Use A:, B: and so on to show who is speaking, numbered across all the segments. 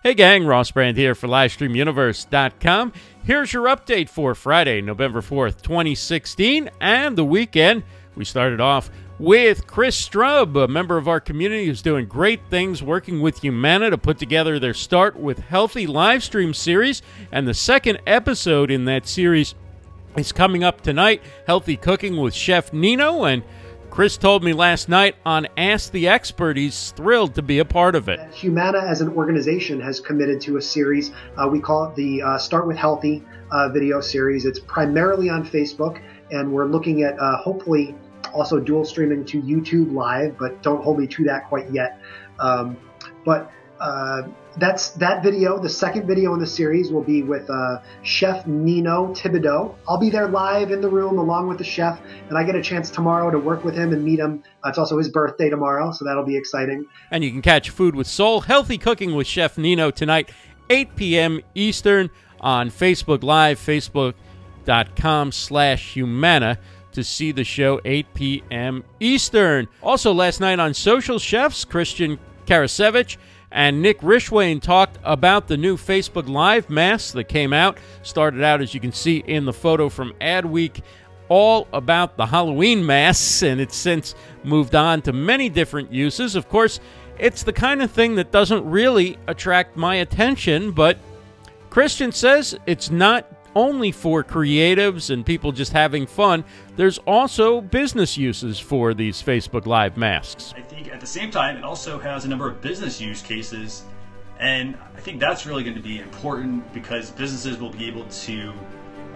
A: Hey gang, Ross Brand here for LivestreamUniverse.com. Here's your update for Friday, November 4th, 2016, and the weekend. We started off with Chris Strub, a member of our community who's doing great things working with Humana to put together their Start with Healthy live stream series. And the second episode in that series is coming up tonight Healthy Cooking with Chef Nino. And Chris told me last night on Ask the Expert he's thrilled to be a part of it.
B: Humana, as an organization, has committed to a series. Uh, we call it the uh, Start with Healthy uh, video series. It's primarily on Facebook, and we're looking at uh, hopefully also dual streaming to YouTube Live, but don't hold me to that quite yet. Um, but uh, that's that video. The second video in the series will be with uh, Chef Nino Thibodeau. I'll be there live in the room along with the chef, and I get a chance tomorrow to work with him and meet him. Uh, it's also his birthday tomorrow, so that'll be exciting.
A: And you can catch Food with Soul, Healthy Cooking with Chef Nino tonight, 8 p.m. Eastern on Facebook Live, facebook.com slash Humana to see the show 8 p.m. Eastern. Also last night on Social Chefs, Christian Karasiewicz and Nick Rishwain talked about the new Facebook Live masks that came out. Started out, as you can see in the photo from Adweek, all about the Halloween masks, and it's since moved on to many different uses. Of course, it's the kind of thing that doesn't really attract my attention, but Christian says it's not only for creatives and people just having fun. There's also business uses for these Facebook Live masks.
C: I think at the same time, it also has a number of business use cases. And I think that's really going to be important because businesses will be able to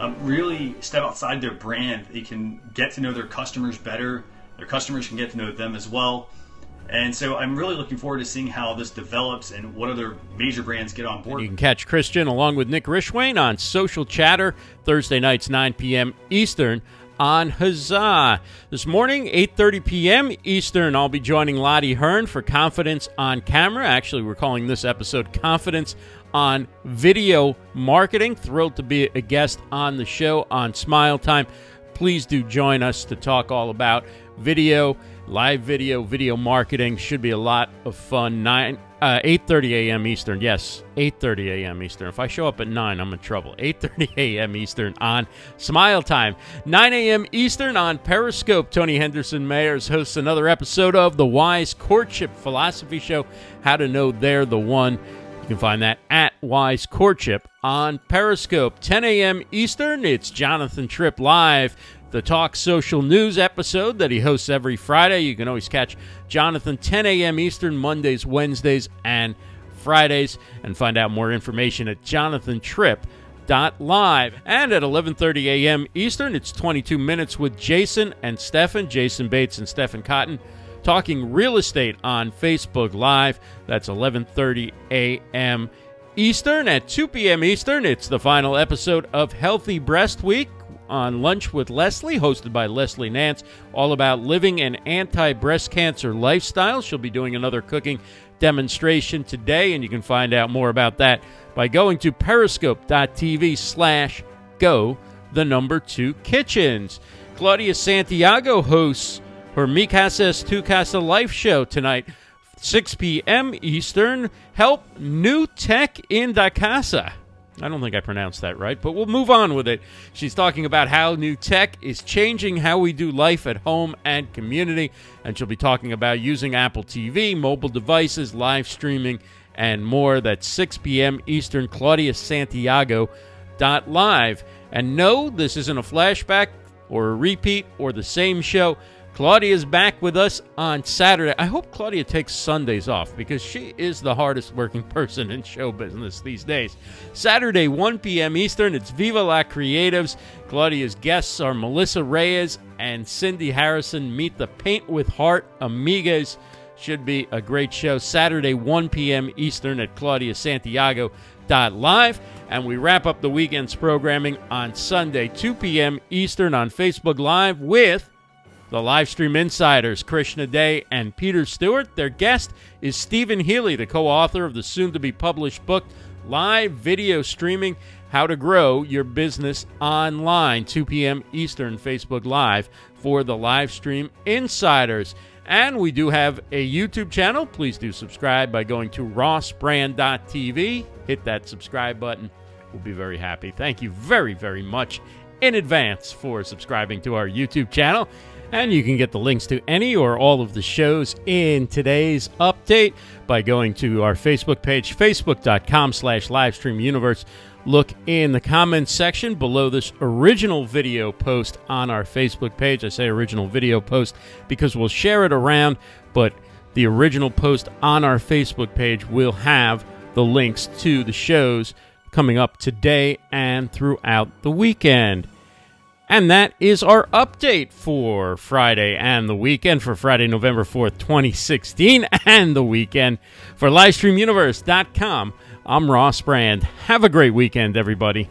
C: um, really step outside their brand. They can get to know their customers better, their customers can get to know them as well. And so I'm really looking forward to seeing how this develops and what other major brands get on board.
A: You can catch Christian along with Nick Rishwain on Social Chatter Thursday nights 9 p.m. Eastern on Huzzah. This morning, 8:30 p.m. Eastern, I'll be joining Lottie Hearn for Confidence on Camera. Actually, we're calling this episode Confidence on Video Marketing. Thrilled to be a guest on the show on Smile Time. Please do join us to talk all about video live video, video marketing should be a lot of fun. Nine, uh, 8:30 a.m. Eastern. Yes, 8:30 a.m. Eastern. If I show up at nine, I'm in trouble. 8:30 a.m. Eastern on Smile Time. 9 a.m. Eastern on Periscope. Tony Henderson Mayers hosts another episode of the Wise Courtship Philosophy Show. How to know they're the one. You can find that at Wise Courtship on Periscope. 10 a.m. Eastern. It's Jonathan Tripp live the Talk Social News episode that he hosts every Friday. You can always catch Jonathan 10 a.m. Eastern, Mondays, Wednesdays, and Fridays, and find out more information at jonathantripp.live. And at 11:30 a.m. Eastern, it's 22 minutes with Jason and Stefan, Jason Bates and Stefan Cotton, talking real estate on Facebook Live. That's 11:30 a.m. Eastern at 2 p.m. Eastern. It's the final episode of Healthy Breast Week on Lunch with Leslie, hosted by Leslie Nance, all about living an anti breast cancer lifestyle. She'll be doing another cooking demonstration today, and you can find out more about that by going to periscope.tv slash go the number two kitchens. Claudia Santiago hosts her Mi Tu Casa Life show tonight, 6 p.m. Eastern. Help new tech in Da Casa. I don't think I pronounced that right, but we'll move on with it. She's talking about how new tech is changing how we do life at home and community, and she'll be talking about using Apple TV, mobile devices, live streaming, and more. That's 6 p.m. Eastern, Claudia Santiago. Dot Live. And no, this isn't a flashback or a repeat or the same show. Claudia is back with us on Saturday. I hope Claudia takes Sundays off because she is the hardest working person in show business these days. Saturday, 1 p.m. Eastern, it's Viva La Creatives. Claudia's guests are Melissa Reyes and Cindy Harrison. Meet the Paint with Heart Amigas. Should be a great show. Saturday, 1 p.m. Eastern at Claudia Santiago. Live, and we wrap up the weekend's programming on Sunday, 2 p.m. Eastern on Facebook Live with the Livestream Insiders, Krishna De and Peter Stewart. Their guest is Stephen Healy, the co author of the soon to be published book, Live Video Streaming How to Grow Your Business Online, 2 p.m. Eastern, Facebook Live for the Livestream Insiders. And we do have a YouTube channel. Please do subscribe by going to rossbrand.tv. Hit that subscribe button. We'll be very happy. Thank you very, very much in advance for subscribing to our YouTube channel. And you can get the links to any or all of the shows in today's update by going to our Facebook page, facebook.com slash livestreamuniverse. Look in the comments section below this original video post on our Facebook page. I say original video post because we'll share it around, but the original post on our Facebook page will have the links to the shows coming up today and throughout the weekend. And that is our update for Friday and the weekend for Friday, November 4th, 2016, and the weekend for LivestreamUniverse.com. I'm Ross Brand. Have a great weekend, everybody.